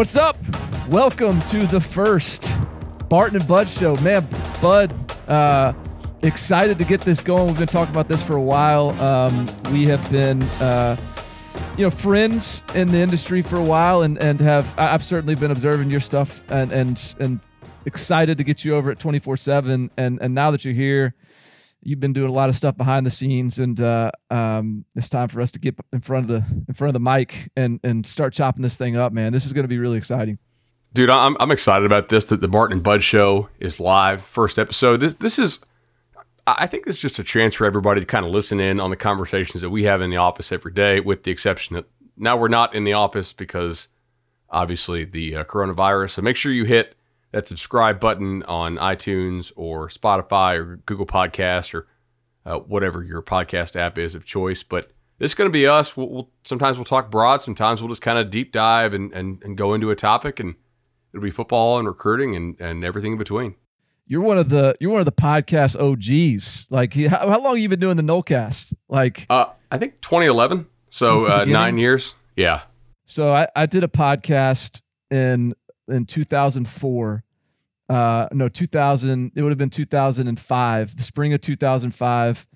What's up? Welcome to the first Barton and Bud show. Man, Bud, uh, excited to get this going. We've been talking about this for a while. Um, we have been, uh, you know, friends in the industry for a while, and and have I've certainly been observing your stuff and and and excited to get you over at twenty four seven. And and now that you're here, you've been doing a lot of stuff behind the scenes, and uh, um, it's time for us to get in front of the in front of the mic and and start chopping this thing up, man. This is going to be really exciting. Dude, I'm, I'm excited about this. That the Barton and Bud show is live, first episode. This, this is, I think this is just a chance for everybody to kind of listen in on the conversations that we have in the office every day, with the exception that now we're not in the office because obviously the uh, coronavirus. So make sure you hit that subscribe button on iTunes or Spotify or Google Podcast or uh, whatever your podcast app is of choice. But this is going to be us. We'll, we'll, sometimes we'll talk broad. Sometimes we'll just kind of deep dive and, and, and go into a topic and it'll be football and recruiting and, and everything in between. You're one of the you're one of the podcast OGs. Like how, how long have you been doing the Nolecast? Like uh, I think 2011. So uh, nine years. Yeah. So I, I did a podcast in in 2004. Uh, no, 2000. It would have been 2005, the spring of 2005.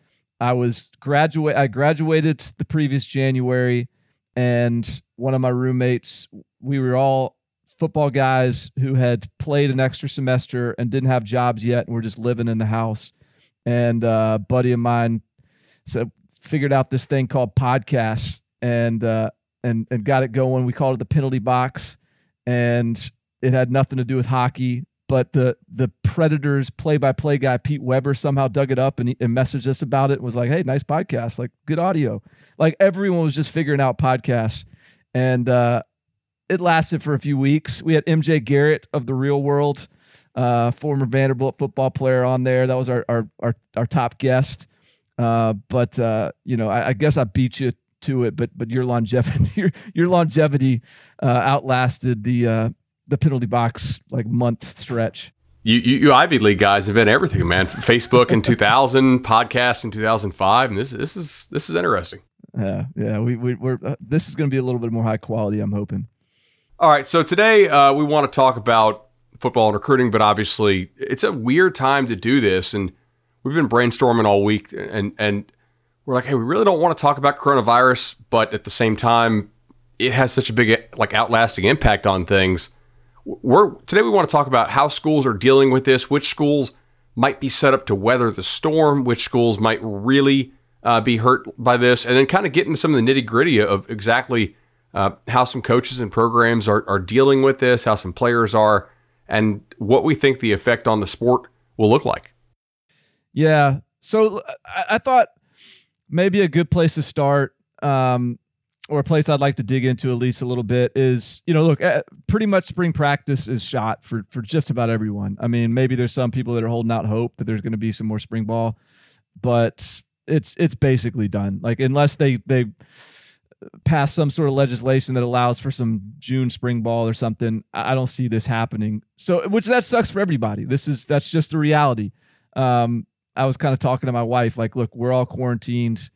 I was graduate. I graduated the previous January, and one of my roommates. We were all football guys who had played an extra semester and didn't have jobs yet, and were just living in the house. And uh, a buddy of mine so figured out this thing called podcasts, and uh, and and got it going. We called it the penalty box, and it had nothing to do with hockey, but the the Predators play-by-play guy Pete Weber somehow dug it up and, he, and messaged us about it. And was like, "Hey, nice podcast, like good audio." Like everyone was just figuring out podcasts, and uh, it lasted for a few weeks. We had MJ Garrett of the Real World, uh, former Vanderbilt football player, on there. That was our our our, our top guest. Uh, but uh, you know, I, I guess I beat you to it, but but your longevity your your longevity uh, outlasted the uh, the penalty box like month stretch. You, you, you Ivy League guys have been everything, man. Facebook in 2000, podcast in 2005, and this this is this is interesting. Yeah, yeah. We we we're uh, this is going to be a little bit more high quality. I'm hoping. All right, so today uh, we want to talk about football and recruiting, but obviously it's a weird time to do this, and we've been brainstorming all week, and and we're like, hey, we really don't want to talk about coronavirus, but at the same time, it has such a big like outlasting impact on things we're today we want to talk about how schools are dealing with this, which schools might be set up to weather the storm, which schools might really uh, be hurt by this, and then kind of get into some of the nitty gritty of exactly uh, how some coaches and programs are, are dealing with this, how some players are, and what we think the effect on the sport will look like. Yeah. So I, I thought maybe a good place to start um, or a place I'd like to dig into at least a little bit is, you know, look, eh, pretty much spring practice is shot for for just about everyone. I mean, maybe there's some people that are holding out hope that there's going to be some more spring ball, but it's it's basically done. Like unless they they pass some sort of legislation that allows for some June spring ball or something, I don't see this happening. So, which that sucks for everybody. This is that's just the reality. Um, I was kind of talking to my wife, like, look, we're all quarantined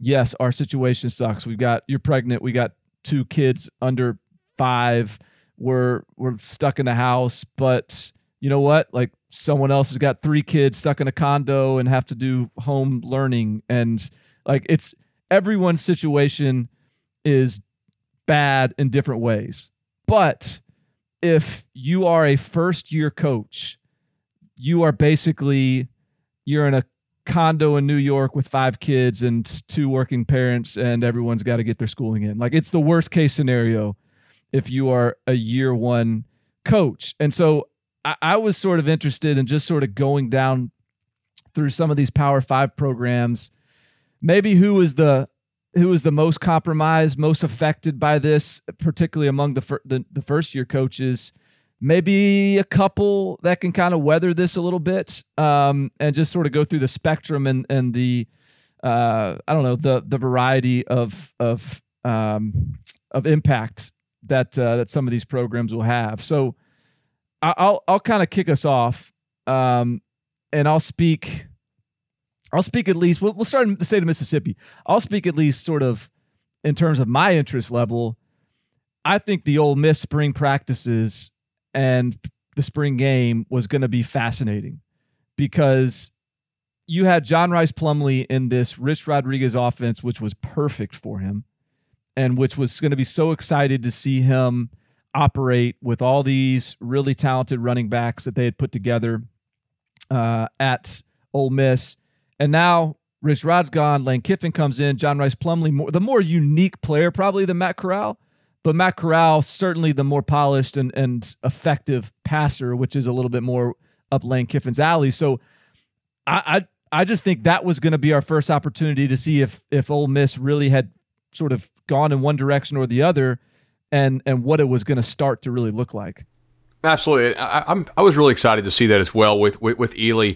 yes, our situation sucks. We've got you're pregnant. We got two kids under five. We're we're stuck in the house, but you know what? Like someone else has got three kids stuck in a condo and have to do home learning, and like it's everyone's situation is bad in different ways. But if you are a first year coach, you are basically you're in a condo in New York with five kids and two working parents, and everyone's got to get their schooling in. Like it's the worst case scenario if you are a year one coach. And so I, I was sort of interested in just sort of going down through some of these Power Five programs, maybe who was the who was the most compromised, most affected by this, particularly among the fir- the, the first year coaches maybe a couple that can kind of weather this a little bit um, and just sort of go through the spectrum and and the uh, I don't know the the variety of of um, of impact that uh, that some of these programs will have. So I'll I'll kind of kick us off, um, and I'll speak. I'll speak at least. We'll, we'll start in the state of Mississippi. I'll speak at least sort of in terms of my interest level I think the Ole Miss spring practices and the spring game was going to be fascinating because you had John Rhys Plumlee in this Rich Rodriguez offense, which was perfect for him, and which was going to be so excited to see him operate with all these really talented running backs that they had put together uh, at Ole Miss. And now Rich Rod's gone. Lane Kiffin comes in. John Rhys Plumlee, more, the more unique player probably than Matt Corral, but Matt Corral certainly the more polished and, and effective passer, which is a little bit more up Lane Kiffin's alley. So I I, I just think that was going to be our first opportunity to see if if Ole Miss really had sort of gone in one direction or the other, and and what it was going to start to really look like. Absolutely, I, am I was really excited to see that as well with with, with Ely.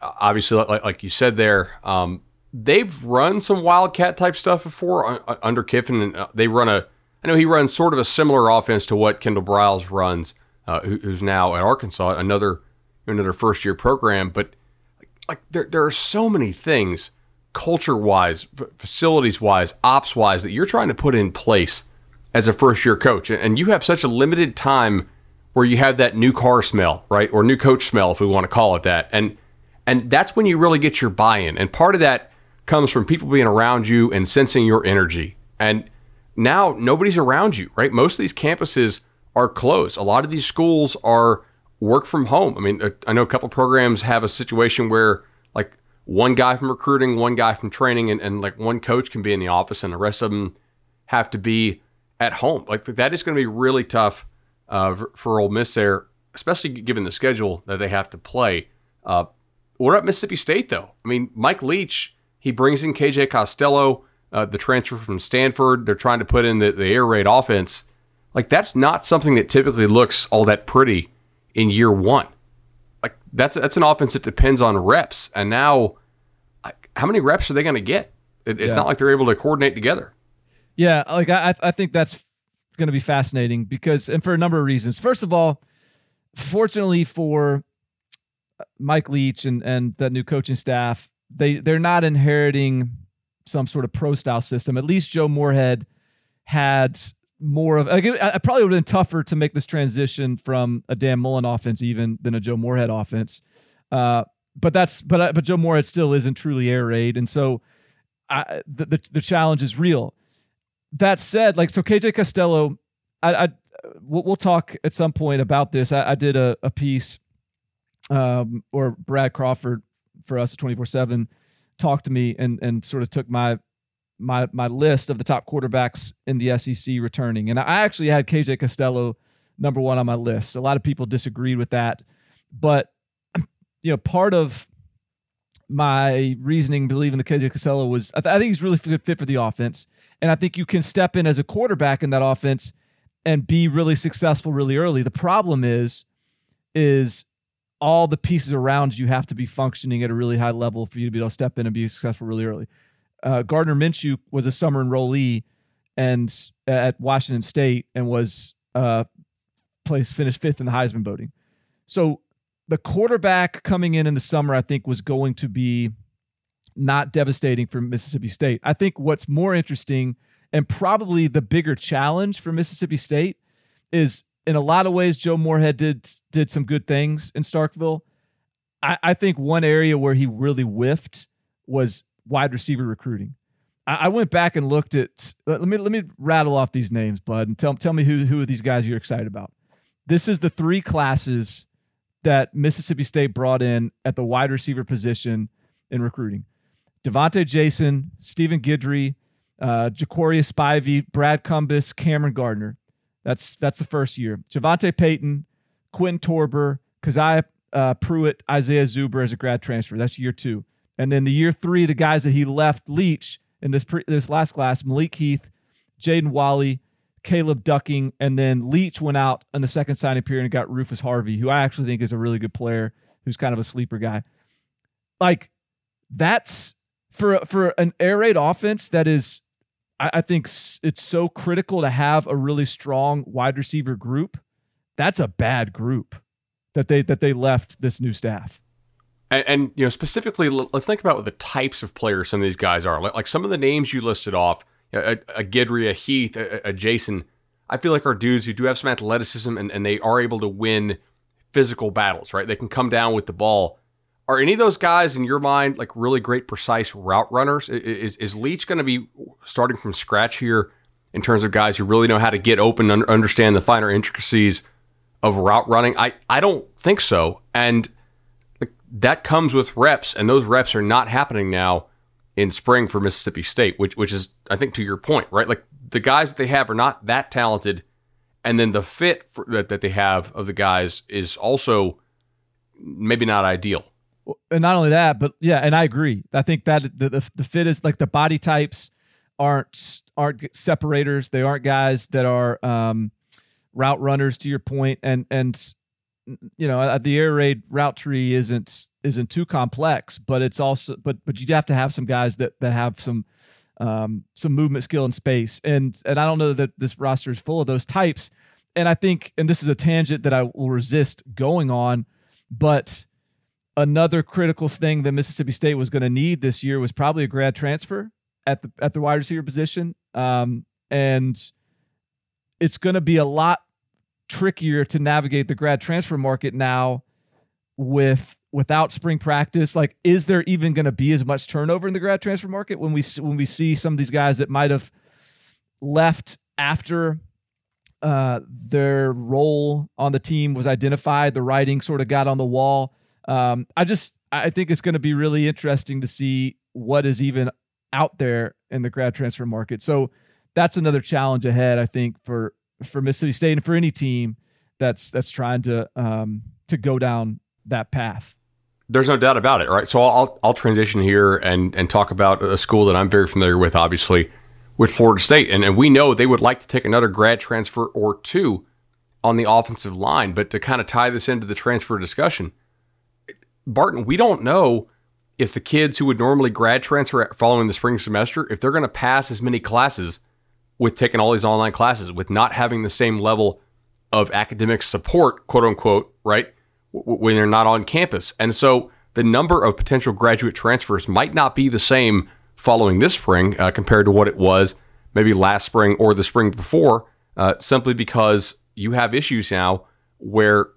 Obviously, like, like you said there, um, they've run some wildcat type stuff before under Kiffin, and uh, they run a. I know he runs sort of a similar offense to what Kendall Briles runs, uh, who, who's now at Arkansas, another another first year program. But like there there are so many things, culture wise, facilities wise, ops wise, that you're trying to put in place as a first year coach, and you have such a limited time where you have that new car smell, right, or new coach smell, if we want to call it that, and and that's when you really get your buy-in. And part of that comes from people being around you and sensing your energy. And now nobody's around you, right? Most of these campuses are closed. A lot of these schools are work from home. I mean, uh, I know a couple programs have a situation where like one guy from recruiting, one guy from training, and, and like one coach can be in the office and the rest of them have to be at home. Like that is going to be really tough uh, for, Ole Miss there, especially given the schedule that they have to play. Uh, what about Mississippi State though? I mean, Mike Leach, he brings in KJ Costello, uh, the transfer from Stanford. They're trying to put in the, the air raid offense. Like that's not something that typically looks all that pretty in year one. Like that's that's an offense that depends on reps, and now, how many reps are they going to get? It, it's yeah. not like they're able to coordinate together. Yeah, like I I think that's going to be fascinating because, and for a number of reasons. First of all, fortunately for Mike Leach and and that new coaching staff, they they're not inheriting some sort of pro style system. At least Joe Moorhead had more of. Like, it, probably would have been tougher to make this transition from a Dan Mullen offense even than a Joe Moorhead offense. Uh, but that's but uh, but Joe Moorhead still isn't truly air raid, and so I, the, the the challenge is real that said, like so, KJ Costello, I, I we'll, we'll, talk at some point about this. I, I did a, a piece, um, or Brad Crawford for us at twenty four seven talked to me and and sort of took my my my list of the top quarterbacks in the SEC returning, and I actually had KJ Costello number one on my list. A lot of people disagreed with that, but you know, part of my reasoning believing the KJ Costello was I, th- I think he's really good fit for the offense. And I think you can step in as a quarterback in that offense and be really successful really early. The problem is, is all the pieces around you have to be functioning at a really high level for you to be able to step in and be successful really early. Uh, Gardner Minshew was a summer enrollee and at Washington State and was uh, placed finished fifth in the Heisman voting. So the quarterback coming in in the summer, I think, was going to be not devastating for Mississippi State. I think what's more interesting and probably the bigger challenge for Mississippi State is in a lot of ways Joe Moorhead did did some good things in Starkville. I, I think one area where he really whiffed was wide receiver recruiting. I, I, went back and looked at let me let me rattle off these names, bud, and tell tell me who who are these guys you're excited about. This is the three classes that Mississippi State brought in at the wide receiver position in recruiting. Devontae Jason, Stephen Guidry, uh, Spivey, Brad Cumbus, Cameron Gardner. That's that's the first year. Javante Payton, Quinn Torber, Keziah uh, Pruitt, Isaiah Zuber as a grad transfer. That's year two. And then the year three, the guys that he left Leach in this pre- this last class, Malik Heath, Jaden Walley, Caleb Ducking, and then Leach went out in the second signing period and got Rufus Harvey, who I actually think is a really good player, who's kind of a sleeper guy. Like that's for for an air raid offense that is, I, I think it's so critical to have a really strong wide receiver group. That's a bad group that they that they left this new staff. And, and, you know, specifically, let's think about what the types of players some of these guys are. Like, like some of the names you listed off, a, a Guidry, a Heath, a, a Jason. I feel like are dudes who do have some athleticism and, and they are able to win physical battles, right? They can come down with the ball. Are any of those guys in your mind like really great, precise route runners? Is is Leach going to be starting from scratch here in terms of guys who really know how to get open and understand the finer intricacies of route running? I I don't think so, and that comes with reps, and those reps are not happening now in spring for Mississippi State, which which is I think to your point, right? Like the guys that they have are not that talented, and then the fit for, that that they have of the guys is also maybe not ideal. And not only that, but yeah, and I agree. I think that the the, the fit is like the body types aren't aren't separators. They aren't guys that are um, route runners. To your point, and and you know at the air raid route tree isn't isn't too complex, but it's also but but you have to have some guys that that have some um, some movement skill in space, and and I don't know that this roster is full of those types. And I think, and this is a tangent that I will resist going on, but another critical thing that Mississippi State was going to need this year was probably a grad transfer at the at the wide receiver position, um, and it's going to be a lot trickier to navigate the grad transfer market now with without spring practice. Like is there even going to be as much turnover in the grad transfer market when we when we see some of these guys that might have left after uh, their role on the team was identified the writing sort of got on the wall um, i just i think it's going to be really interesting to see what is even out there in the grad transfer market. So that's another challenge ahead i think for for mississippi state and for any team that's that's trying to um, to go down that path. There's no doubt about it, right? So I'll I'll transition here and and talk about a school that I'm very familiar with, obviously, with Florida State, and and we know they would like to take another grad transfer or two on the offensive line, but to kind of tie this into the transfer discussion, Barton, we don't know if the kids who would normally grad transfer following the spring semester, if they're going to pass as many classes with taking all these online classes, with not having the same level of academic support, quote unquote, right? when they're not on campus. And so the number of potential graduate transfers might not be the same following this spring uh, compared to what it was maybe last spring or the spring before, uh, simply because you have issues now where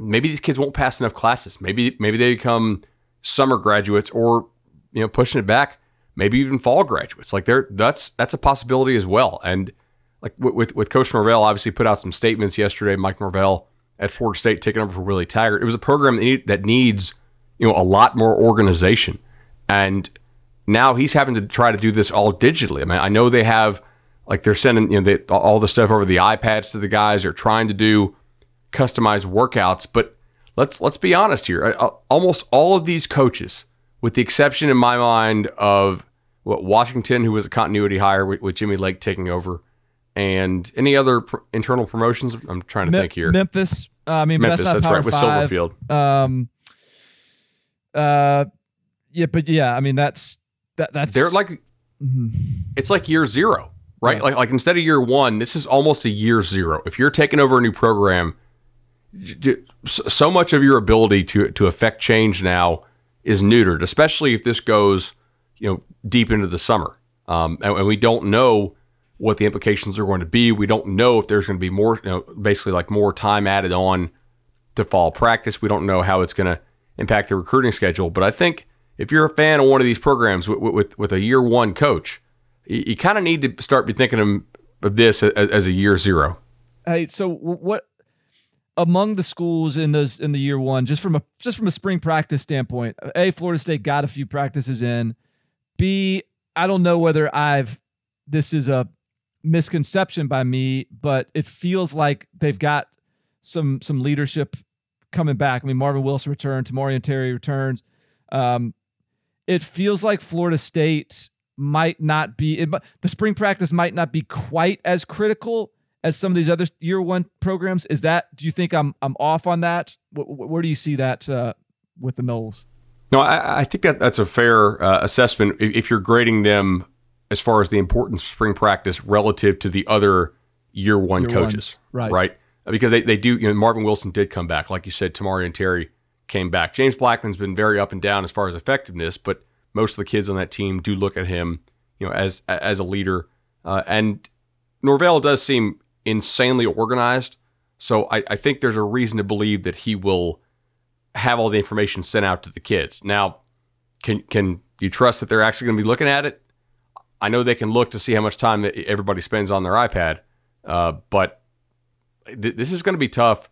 maybe these kids won't pass enough classes. Maybe maybe they become summer graduates or you know pushing it back, maybe even fall graduates. Like there, that's that's a possibility as well. And like with with Coach Norvell, obviously put out some statements yesterday. Mike Norvell at Florida State taking over for Willie Taggart. It was a program that, need, that needs you know a lot more organization, and now he's having to try to do this all digitally. I mean, I know they have like they're sending you know they, all the stuff over the iPads to the guys. They're trying to do customized workouts, but let's let's be honest here. Almost all of these coaches, with the exception in my mind of what Washington, who was a continuity hire with, with Jimmy Lake taking over, and any other pr- internal promotions? I'm trying to Me- think here. Memphis. Uh, I mean, Memphis. that's, that's right with Silverfield. Um. Uh. Yeah, but yeah, I mean that's that. That's they're like mm-hmm. it's like year zero, right? Yeah. Like like instead of year one, this is almost a year zero. If you're taking over a new program, so much of your ability to to affect change now is neutered, especially if this goes, you know, deep into the summer. Um, and, and we don't know what the implications are going to be. We don't know if there's going to be more, you know, basically like more time added on to fall practice. We don't know how it's going to impact the recruiting schedule. But I think if you're a fan of one of these programs with with, with a year one coach, you, you kind of need to start be thinking of this as, as a year zero. Hey, so what among the schools in those in the year one, just from a just from a spring practice standpoint, a Florida State got a few practices in. B, I don't know whether I've this is a misconception by me, but it feels like they've got some some leadership coming back. I mean, Marvin Wilson returned, Tamorrion Terry returns. Um, it feels like Florida State might not be it, the spring practice might not be quite as critical as some of these other year one programs. Is that? Do you think I'm I'm off on that? Where, where do you see that uh, with the Noles? No, I, I, think that that's a fair uh, assessment. If you're grading them as far as the importance of spring practice relative to the other year one year coaches, ones. right? Right, because they, they do. You know, Marvin Wilson did come back, like you said. Tamorrion Terry came back. James Blackman's been very up and down as far as effectiveness, but most of the kids on that team do look at him, you know, as as a leader. Uh, and Norvell does seem insanely organized. So I, I think there's a reason to believe that he will have all the information sent out to the kids. Now, can can you trust that they're actually going to be looking at it? I know they can look to see how much time that everybody spends on their iPad, uh, but th- this is going to be tough,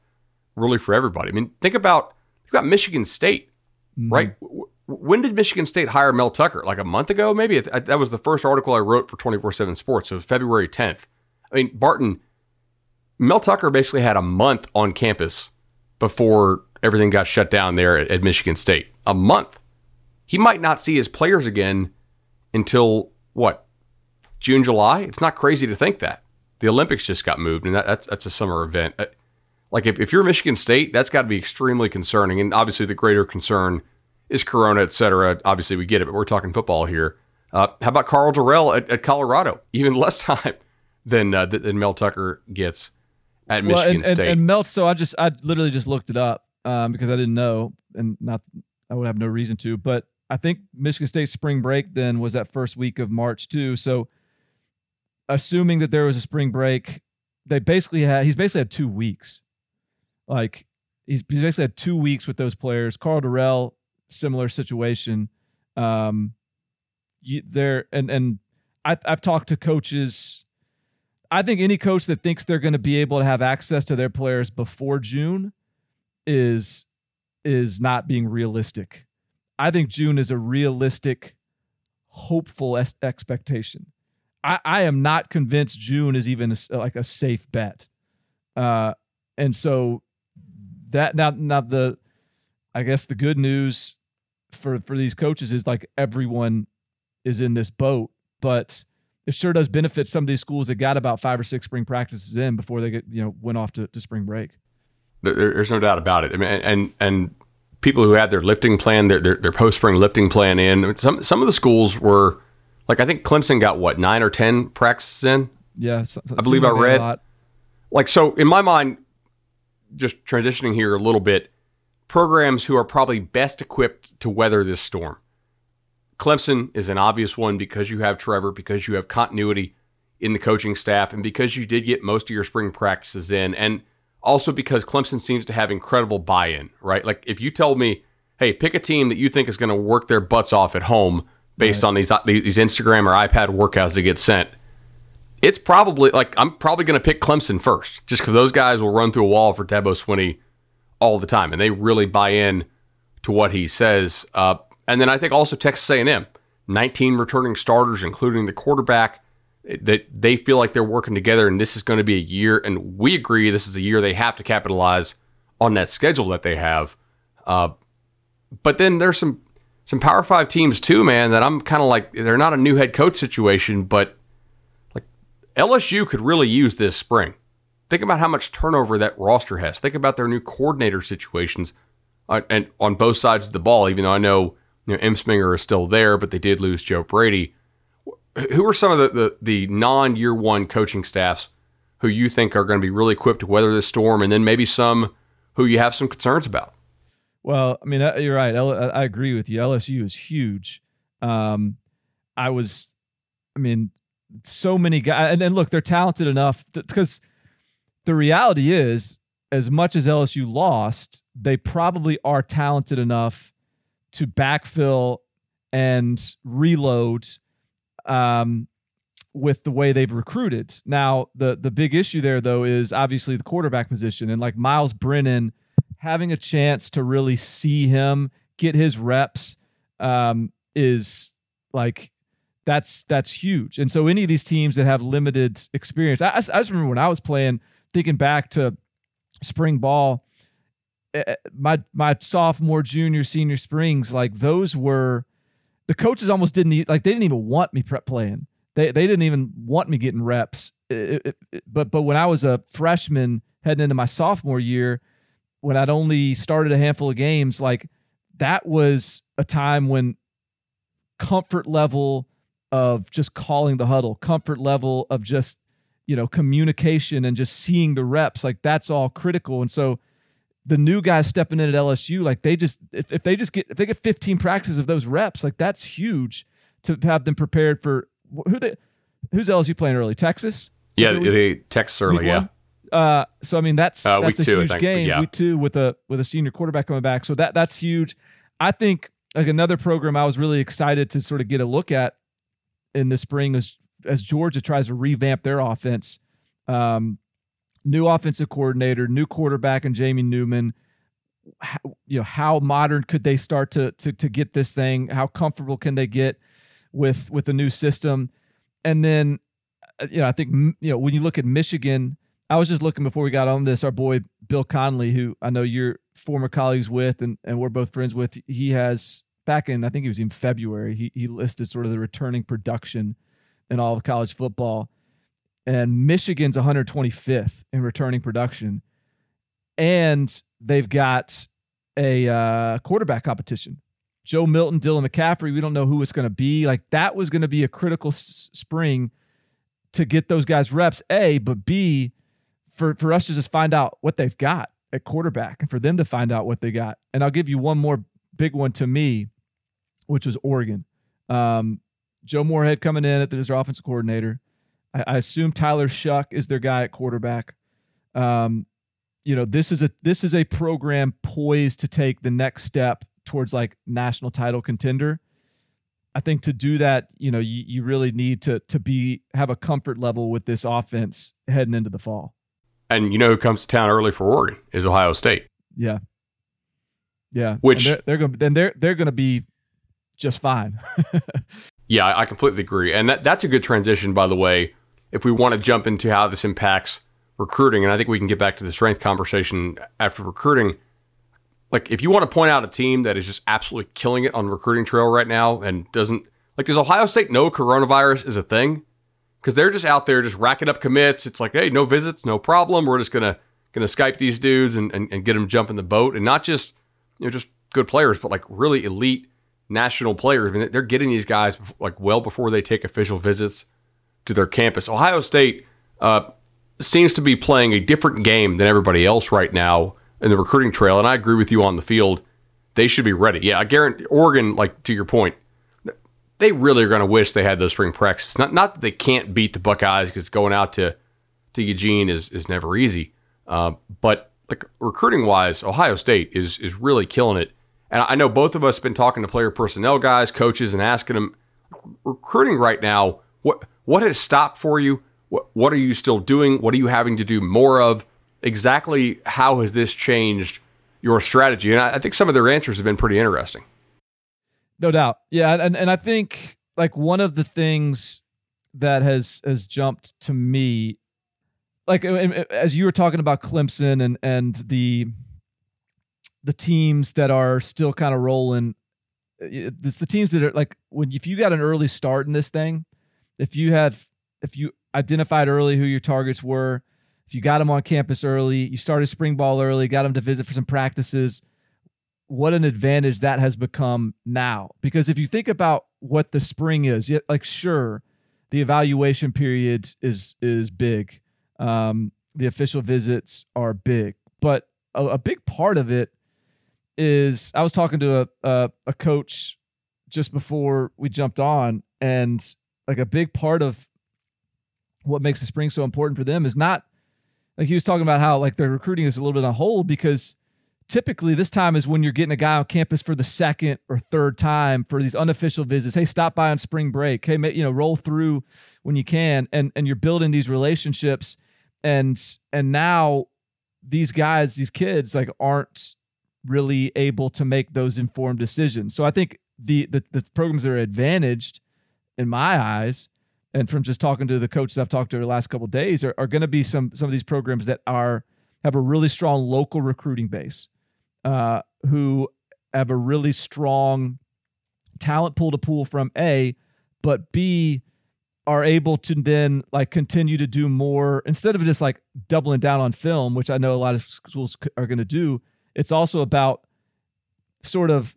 really, for everybody. I mean, think about think about Michigan State, mm-hmm. right? W- when did Michigan State hire Mel Tucker? Like a month ago, maybe. It, that was the first article I wrote for Twenty Four Seven Sports. It was February tenth. I mean, Barton, Mel Tucker basically had a month on campus before everything got shut down there at, at Michigan State. A month. He might not see his players again until what? June, July? It's not crazy to think that. The Olympics just got moved, and that, that's that's a summer event. Uh, like if, if you're Michigan State, that's got to be extremely concerning. And obviously, the greater concern is Corona, et cetera. Obviously, we get it, but we're talking football here. Uh, how about Karl Dorrell at, at, Colorado? Even less time than uh, than Mel Tucker gets at Michigan well, and, State. And, and Mel, so I just I literally just looked it up um, because I didn't know, and not I would have no reason to. But I think Michigan State spring break then was that first week of March too. So assuming that there was a spring break, they basically had he's basically had two weeks. Like he's, he's basically had two weeks with those players. Karl Dorrell, similar situation. Um, there and and I, I've talked to coaches. I think any coach that thinks they're going to be able to have access to their players before June is is not being realistic. I think June is a realistic, hopeful es- expectation. I, I am not convinced June is even a, like a safe bet. Uh, and so that now now the I guess the good news for for these coaches is like everyone is in this boat, but it sure does benefit some of these schools that got about five or six spring practices in before they get you know went off to, to spring break. There, there's no doubt about it. I mean, and and people who had their lifting plan, their their, their post spring lifting plan in. Some some of the schools were like I think Clemson got what nine or ten practices in. Yeah, so, I believe I read. Like so, in my mind, just transitioning here a little bit, programs who are probably best equipped to weather this storm. Clemson is an obvious one because you have Trevor, because you have continuity in the coaching staff, and because you did get most of your spring practices in, and also because Clemson seems to have incredible buy in, right? Like if you told me, hey, pick a team that you think is going to work their butts off at home based right. on these these Instagram or iPad workouts that get sent, it's probably like I'm probably going to pick Clemson first, just because those guys will run through a wall for Dabo Swinney all the time, and they really buy in to what he says. Uh, and then I think also Texas A&M, 19 returning starters, including the quarterback, that they feel like they're working together, and this is going to be a year. And we agree this is a year they have to capitalize on that schedule that they have. Uh, but then there's some some Power Five teams too, man. That I'm kind of like they're not a new head coach situation, but like LSU could really use this spring. Think about how much turnover that roster has. Think about their new coordinator situations, uh, and on both sides of the ball. Even though I know know Ensminger is still there, but they did lose Joe Brady. Who are some of the, the, the non year one coaching staffs who you think are going to be really equipped to weather this storm, and then maybe some who you have some concerns about? Well, I mean, uh, you're right. I agree with you. LSU is huge. Um, I was, I mean, so many guys, and, and look, they're talented enough because the reality is, as much as LSU lost, they probably are talented enough to backfill and reload um, with the way they've recruited. Now, the the big issue there though is obviously the quarterback position and like Myles Brennan having a chance to really see him get his reps um, is like that's that's huge. And so any of these teams that have limited experience, I, I just remember when I was playing, thinking back to spring ball, Uh, uh, my my sophomore, junior, senior springs, like those were the coaches almost didn't like they didn't even want me prep playing. They they didn't even want me getting reps. It, it, it, but but when I was a freshman heading into my sophomore year, when I'd only started a handful of games, like that was a time when comfort level of just calling the huddle, comfort level of just, you know, communication and just seeing the reps, like that's all critical. And so the new guys stepping in at LSU, like they just if, if they just get if they get 15 practices of those reps, like that's huge to have them prepared for who they who's LSU playing early? Texas? Yeah, they text early. Yeah. Uh, so I mean that's uh, that's a two, huge game. Yeah. Week two with a with a senior quarterback coming back. So that that's huge. I think like another program I was really excited to sort of get a look at in the spring as as Georgia tries to revamp their offense. Um, new offensive coordinator, new quarterback, and Jamie Newman. How, you know how modern could they start to to to get this thing? How comfortable can they get with with the new system? And then uh, you know I think you know when you look at Michigan I was just looking before we got on this. Our boy Bill Connelly, who I know you're former colleagues with, and, and we're both friends with, he has back in I think it was in February. He he listed sort of the returning production in all of college football, and Michigan's 125th in returning production, and they've got a uh, quarterback competition. Joe Milton, Dylan McCaffrey. We don't know who it's going to be. Like that was going to be a critical s- spring to get those guys reps. A, but B for for us to just find out what they've got at quarterback and for them to find out what they got. And I'll give you one more big one to me, which was Oregon. Um, Joe Moorhead coming in as their offensive coordinator. I, I, assume Tyler Shough is their guy at quarterback. Um, you know, this is a this is a program poised to take the next step towards like national title contender. I think to do that, you know, you, you really need to to be have a comfort level with this offense heading into the fall. And you know who comes to town early for Oregon is Ohio State. Yeah. Yeah. Which they're, they're going then they're they're going to be just fine. yeah, I completely agree. And that that's a good transition by the way if we want to jump into how this impacts recruiting and I think we can get back to the strength conversation after recruiting. Like if you want to point out a team that is just absolutely killing it on the recruiting trail right now and doesn't like does Ohio State know coronavirus is a thing? because they're just out there just racking up commits. It's like, hey, no visits, no problem. We're just gonna gonna Skype these dudes and, and, and get them jumping the boat, and not just you know just good players, but like really elite national players. I mean, they're getting these guys like well before they take official visits to their campus. Ohio State uh, seems to be playing a different game than everybody else right now in the recruiting trail, and I agree with you on the field. They should be ready. Yeah, I guarantee Oregon, like to your point, they really are going to wish they had those spring practices. Not not that they can't beat the Buckeyes because going out to to Eugene is is never easy. Uh, but like recruiting wise, Ohio State is is really killing it. And I know both of us have been talking to player personnel guys, coaches, and asking them recruiting right now. What what has stopped for you? What what are you still doing? What are you having to do more of? Exactly how has this changed your strategy? And I, I think some of their answers have been pretty interesting. No doubt. Yeah, and and I think like one of the things that has has jumped to me like as you were talking about Clemson and and the the teams that are still kind of rolling it's the teams that are like when if you got an early start in this thing if you had if you identified early who your targets were if you got them on campus early you started spring ball early got them to visit for some practices what an advantage that has become now. Because if you think about what the spring is, yet like sure, the evaluation period is is big. Um, the official visits are big, but a, a, big part of it is I was talking to a, a a coach just before we jumped on, and like a big part of what makes the spring so important for them is not like he was talking about how like their recruiting is a little bit on hold because typically this time is when you're getting a guy on campus for the second or third time for these unofficial visits. Hey, stop by on spring break. Hey, you know, roll through when you can, and and you're building these relationships, and and now these guys, these kids, like aren't really able to make those informed decisions. So I think the the, the programs that are advantaged, in my eyes. And from just talking to the coaches I've talked to the last couple days, are, are going to be some some of these programs that are have a really strong local recruiting base uh, who have a really strong talent pool to pull from A, but B are able to then like continue to do more instead of just like doubling down on film, which I know a lot of schools are going to do. It's also about sort of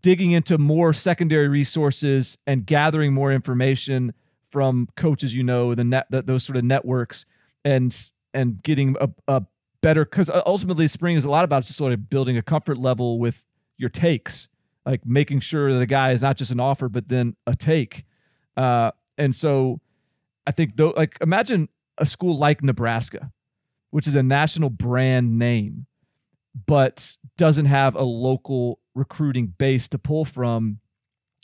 digging into more secondary resources and gathering more information from coaches you know the net those sort of networks and and getting a, a better because uh, ultimately spring is a lot about just sort of building a comfort level with your takes like making sure that a guy is not just an offer but then a take. Uh, and so i think though like imagine a school like Nebraska, which is a national brand name, but doesn't have a local recruiting base to pull from,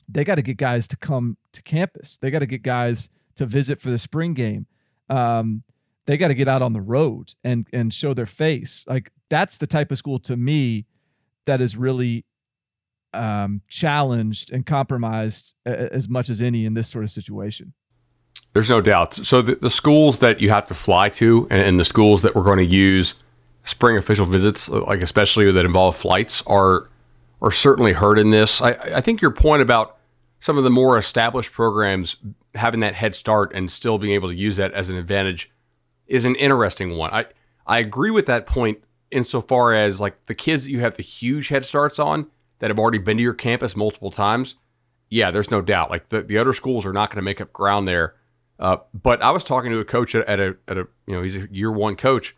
they got to get guys to come to campus. They got to get guys to visit for the spring game. Um, they got to get out on the road and and show their face. Like that's the type of school to me that is really um, challenged and compromised as much as any in this sort of situation. There's no doubt. So the, the schools that you have to fly to, and, and the schools that we're going to use spring official visits, like especially that involve flights, are are certainly hurt in this. I, I think your point about some of the more established programs having that head start and still being able to use that as an advantage is an interesting one. I I agree with that point insofar as like the kids that you have the huge head starts on that have already been to your campus multiple times. Yeah, there's no doubt. Like the, the other schools are not going to make up ground there. Uh, but I was talking to a coach at a at a you know he's a year one coach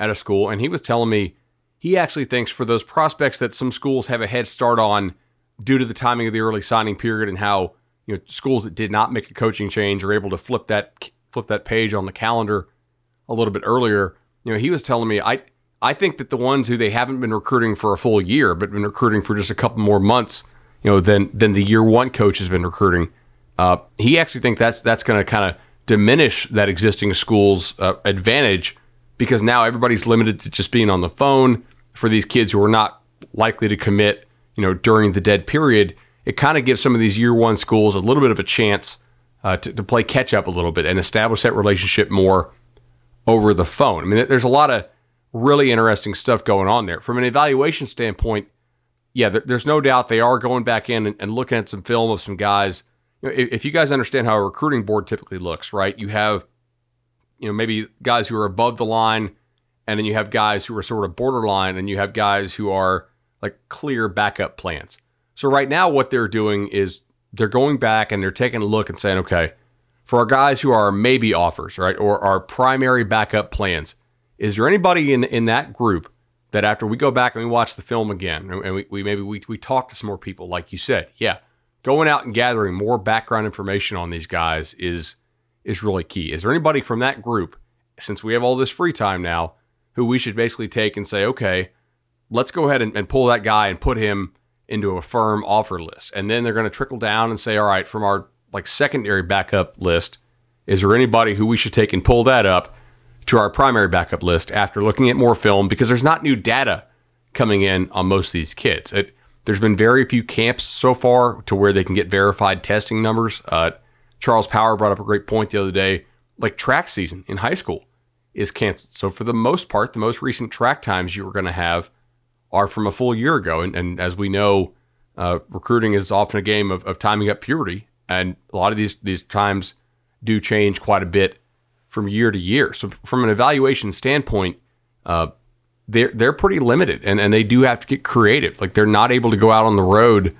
at a school, and he was telling me he actually thinks for those prospects that some schools have a head start on due to the timing of the early signing period and how you know schools that did not make a coaching change are able to flip that flip that page on the calendar a little bit earlier. You know, he was telling me I I think that the ones who they haven't been recruiting for a full year but been recruiting for just a couple more months, you know, than than the year one coach has been recruiting. Uh, he actually think that's that's going to kind of diminish that existing school's uh, advantage because now everybody's limited to just being on the phone for these kids who are not likely to commit, you know, during the dead period. It kind of gives some of these year one schools a little bit of a chance uh, to, to play catch up a little bit and establish that relationship more over the phone. I mean, there's a lot of really interesting stuff going on there. From an evaluation standpoint, yeah, there's no doubt they are going back in and, and looking at some film of some guys. You know, if, if, you guys understand how a recruiting board typically looks, right? You have, you know, maybe guys who are above the line, and then you have guys who are sort of borderline, and you have guys who are like clear backup plans. So right now, what they're doing is they're going back and they're taking a look and saying, okay, for our guys who are maybe offers, right, or our primary backup plans, is there anybody in in that group that after we go back and we watch the film again and we, we maybe we, we talk to some more people, like you said, yeah, going out and gathering more background information on these guys is is really key. Is there anybody from that group, since we have all this free time now, who we should basically take and say, okay, let's go ahead and, and pull that guy and put him into a firm offer list. And then they're going to trickle down and say, all right, from our like secondary backup list, is there anybody who we should take and pull that up to our primary backup list after looking at more film because there's not new data coming in on most of these kids. It, there's been very few camps so far to where they can get verified testing numbers. Uh, Charles Power brought up a great point the other day. Like track season in high school is canceled. So for the most part, the most recent track times you were going to have are from a full year ago. And, and as we know, uh, recruiting is often a game of, of timing up purity, and a lot of these these times do change quite a bit from year to year. So from an evaluation standpoint, uh, they're they're pretty limited, and and they do have to get creative. Like they're not able to go out on the road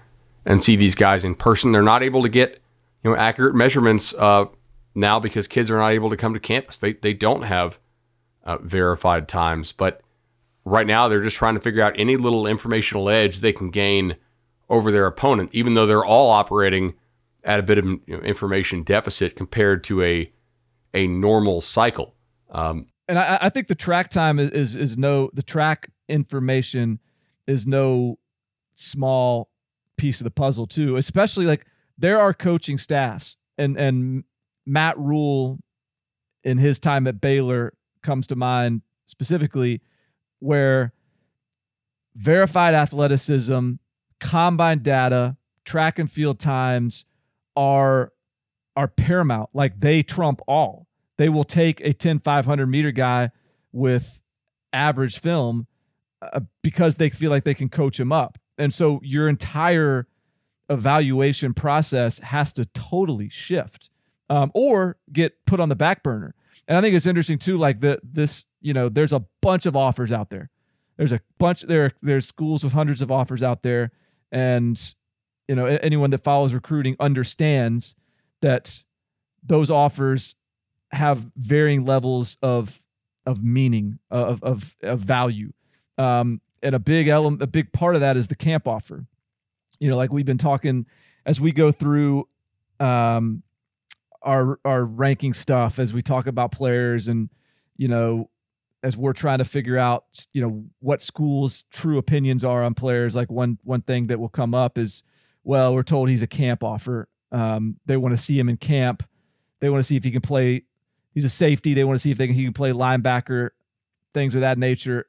and see these guys in person. They're not able to get you know accurate measurements uh, now because kids are not able to come to campus. They they don't have uh, verified times, but right now they're just trying to figure out any little informational edge they can gain over their opponent, even though they're all operating at a bit of you know, information deficit compared to a a normal cycle. Um, and I, I, think the track time is, is, is no the track information is no small piece of the puzzle too. Especially like there are coaching staffs and and Matt Rhule in his time at Baylor comes to mind specifically where verified athleticism, combine data, track and field times are are paramount. Like they trump all. They will take a 10 500 meter guy with average film uh, because they feel like they can coach him up. And so your entire evaluation process has to totally shift um, or get put on the back burner. And I think it's interesting too, like the this, you know, there's a bunch of offers out there. There's a bunch there. There's schools with hundreds of offers out there, and you know anyone that follows recruiting understands that those offers have varying levels of of meaning of of, of value um, and a big element a big part of that is the camp offer you know like we've been talking as we go through um, our our ranking stuff as we talk about players and you know as we're trying to figure out you know what schools true opinions are on players like one one thing that will come up is well we're told he's a camp offer. Um, they want to see him in camp. They want to see if he can play he's a safety. They want to see if they can, he can play linebacker things of that nature.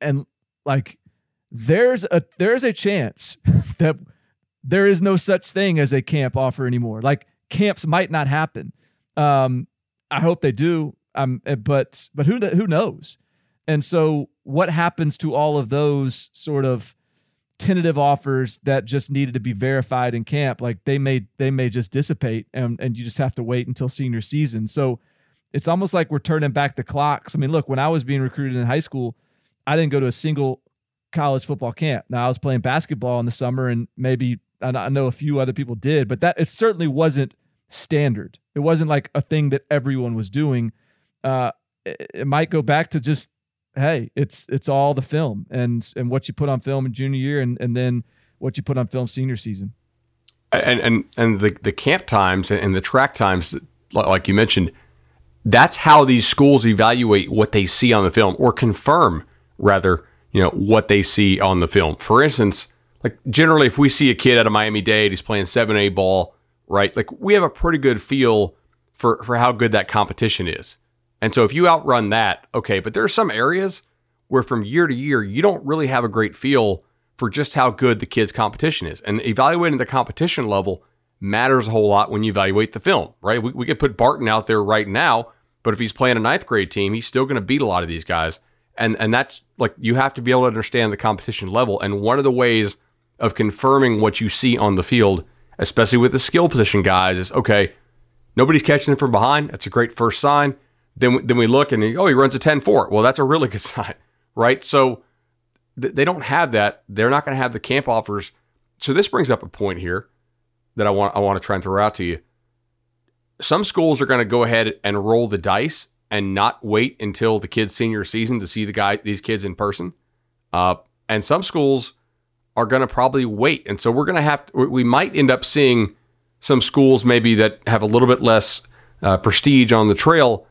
And like there's a there's a chance that there is no such thing as a camp offer anymore like camps might not happen. Um, I hope they do. Um, eh, but but who who knows? And so, what happens to all of those sort of tentative offers that just needed to be verified in camp? Like they may they may just dissipate, and and you just have to wait until senior season. So it's almost like we're turning back the clocks. I mean, look, when I was being recruited in high school, I didn't go to a single college football camp. Now I was playing basketball in the summer, and maybe I know a few other people did, but that it certainly wasn't standard. It wasn't like a thing that everyone was doing. Uh, it, it might go back to just hey, it's it's all the film and and what you put on film in junior year and and then what you put on film senior season. And and and the the camp times and the track times, like you mentioned, that's how these schools evaluate what they see on the film or confirm rather, you know, what they see on the film. For instance, like generally, if we see a kid out of Miami Dade, he's playing seven A ball right? Like we have a pretty good feel for for how good that competition is. And so if you outrun that, okay, but there are some areas where from year to year you don't really have a great feel for just how good the kid's competition is. And evaluating the competition level matters a whole lot when you evaluate the film, right? We, we could put Barton out there right now, but if he's playing a ninth grade team, he's still going to beat a lot of these guys. And and that's like you have to be able to understand the competition level. And one of the ways of confirming what you see on the field especially with the skill position guys, is okay, nobody's catching him from behind. That's a great first sign. Then, then we look and oh, he runs a 10 4. Well, that's a really good sign, right? So th- they don't have that. They're not going to have the camp offers. So this brings up a point here that I want I want to try and throw out to you. Some schools are going to go ahead and roll the dice and not wait until the kid's senior season to see the guy these kids in person. Uh, and some schools are going to probably wait. And so we're going to have, we might end up seeing some schools maybe that have a little bit less uh, prestige on the trail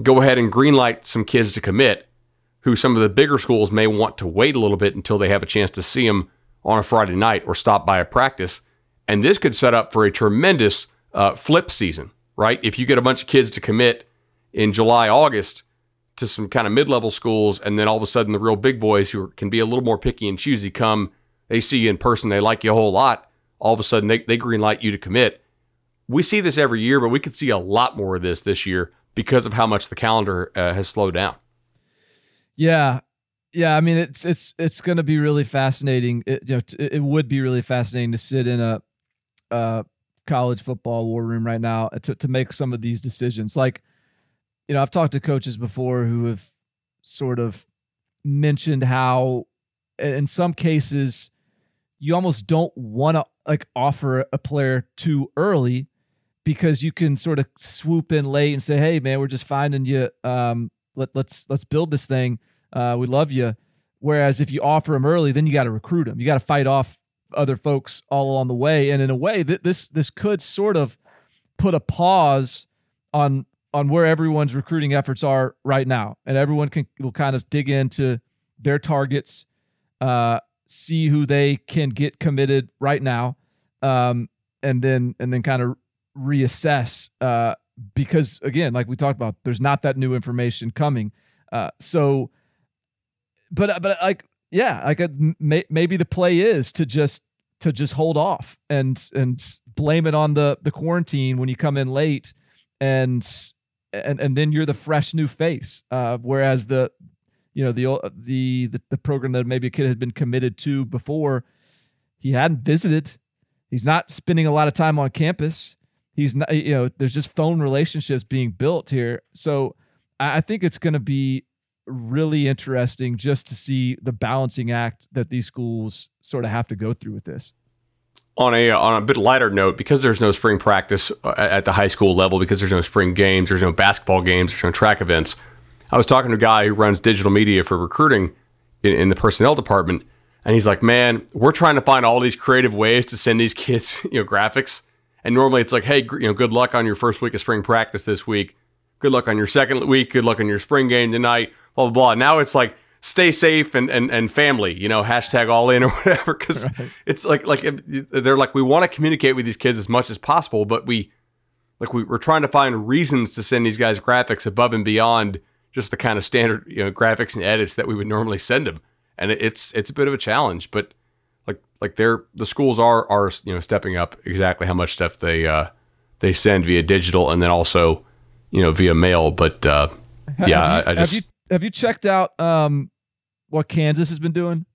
go ahead and greenlight some kids to commit who some of the bigger schools may want to wait a little bit until they have a chance to see them on a Friday night or stop by a practice. And this could set up for a tremendous uh, flip season, right? If you get a bunch of kids to commit in July, August to some kind of mid level schools, and then all of a sudden the real big boys who can be a little more picky and choosy come they see you in person, they like you a whole lot. All of a sudden, they, they green light you to commit. We see this every year, but we could see a lot more of this this year because of how much the calendar uh, has slowed down. Yeah, yeah. I mean, it's it's it's going to be really fascinating. It, you know, t- it would be really fascinating to sit in a, a college football war room right now to to make some of these decisions. Like, you know, I've talked to coaches before who have sort of mentioned how, in some cases, you almost don't want to like offer a player too early because you can sort of swoop in late and say, "Hey, man, we're just finding you. Um, let let's let's build this thing. Uh, we love you." Whereas if you offer them early, then you got to recruit them. You got to fight off other folks all along the way. And in a way, th- this this could sort of put a pause on on where everyone's recruiting efforts are right now, and everyone can will kind of dig into their targets. Uh, see who they can get committed right now, um, and then and then kind of reassess. Uh, because again, like we talked about, there's not that new information coming. Uh, so, but but like yeah, like a, uh, may, maybe the play is to just to just hold off and and blame it on the the quarantine when you come in late and and and then you're the fresh new face uh, whereas the you know the the the, the program that maybe a kid had been committed to before he hadn't visited. He's not spending a lot of time on campus. He's not you know there's just phone relationships being built here. So i think it's going to be really interesting just to see the balancing act that these schools sort of have to go through with this on a on a bit lighter note, because there's no spring practice uh, at the high school level, because there's no spring games, there's no basketball games, there's no track events. I was talking to a guy who runs digital media for recruiting in, in, the personnel department, and he's like, "Man, we're trying to find all these creative ways to send these kids, you know, graphics, And normally it's like, hey, you know, good luck on your first week of spring practice this week. Good luck on your second week. Good luck on your spring game tonight. Blah blah blah. Now it's like stay safe and and, and family. You know, hashtag all in or whatever. Because right. it's like like they're like we want to communicate with these kids as much as possible, but we like we, we're trying to find reasons to send these guys graphics above and beyond just the kind of standard you know graphics and edits that we would normally send them. And it's it's a bit of a challenge, but like like they're the schools are are you know stepping up exactly how much stuff they uh, they send via digital and then also you know via mail. But uh, yeah, have I, I just have you checked out um, what Kansas has been doing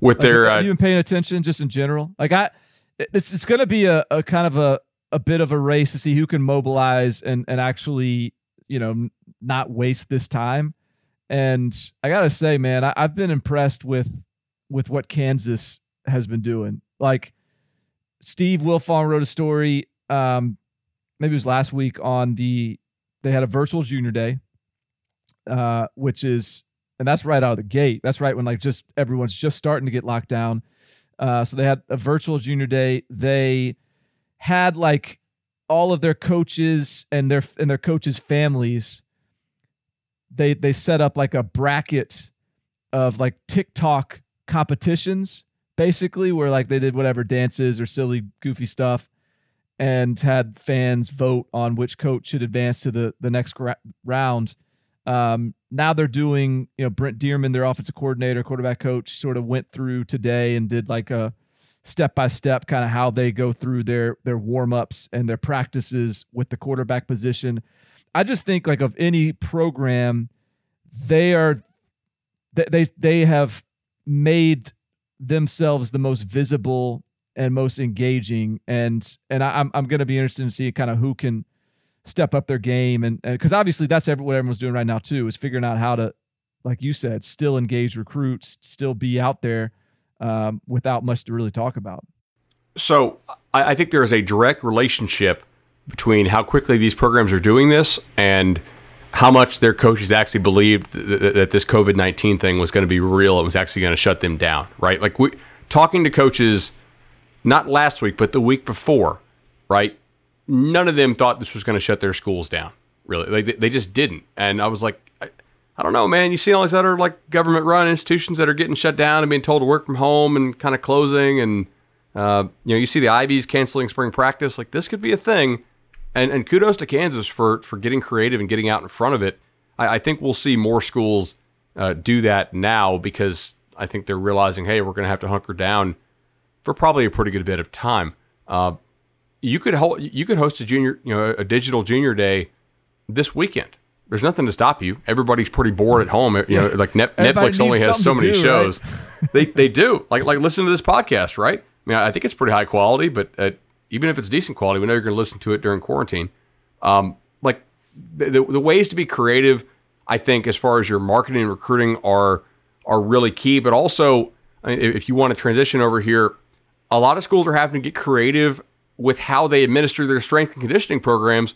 with like, their? Have uh, you been paying attention just in general? Like I, it's it's going to be a, a kind of a a bit of a race to see who can mobilize and and actually you know not waste this time. And I gotta say, man, I, I've been impressed with with what Kansas has been doing. Like Steve Wiltfong wrote a story, um, maybe it was last week on the they had a virtual junior day, uh, which is and that's right out of the gate. That's right when like just everyone's just starting to get locked down. Uh, so they had a virtual junior day. They had like all of their coaches and their and their coaches' families. They they set up like a bracket of like TikTok competitions, basically, where like they did whatever dances or silly goofy stuff, and had fans vote on which coach should advance to the the next round. Um, now they're doing, you know, Brent Dearmon, their offensive coordinator, quarterback coach, sort of went through today and did like a step by step kind of how they go through their their warm ups and their practices with the quarterback position. I just think like of any program, they are they they have made themselves the most visible and most engaging and and I, am I'm going to be interested to see kind of who can step up their game and because obviously that's what everyone's doing right now too is figuring out how to like you said still engage recruits still be out there um, without much to really talk about. So I, I think there is a direct relationship between how quickly these programs are doing this and how much their coaches actually believed that, that this COVID nineteen thing was going to be real. It was actually going to shut them down, right? Like we talking to coaches, not last week, but the week before, right? None of them thought this was going to shut their schools down. Really, like they, they just didn't. And I was like, I don't know, man. You see all these other like government run institutions that are getting shut down and being told to work from home and kind of closing, and uh, you know, you see the Ivies canceling spring practice. Like this could be a thing, and and kudos to Kansas for for getting creative and getting out in front of it. I, I think we'll see more schools uh, do that now because I think they're realizing, hey, we're going to have to hunker down for probably a pretty good bit of time. Uh, you could hold, you could host a junior, you know, a digital junior day this weekend there's nothing to stop you. Everybody's pretty bored at home. You know, like Net, Netflix only has so many do, shows. Right? they they do. Like like listen to this podcast, right? I mean, I think it's pretty high quality, but uh, even if it's decent quality, we know you're going to listen to it during quarantine. Um, like the, the, the ways to be creative, I think, as far as your marketing and recruiting are are really key. But also, I mean, if you want to transition over here, a lot of schools are having to get creative with how they administer their strength and conditioning programs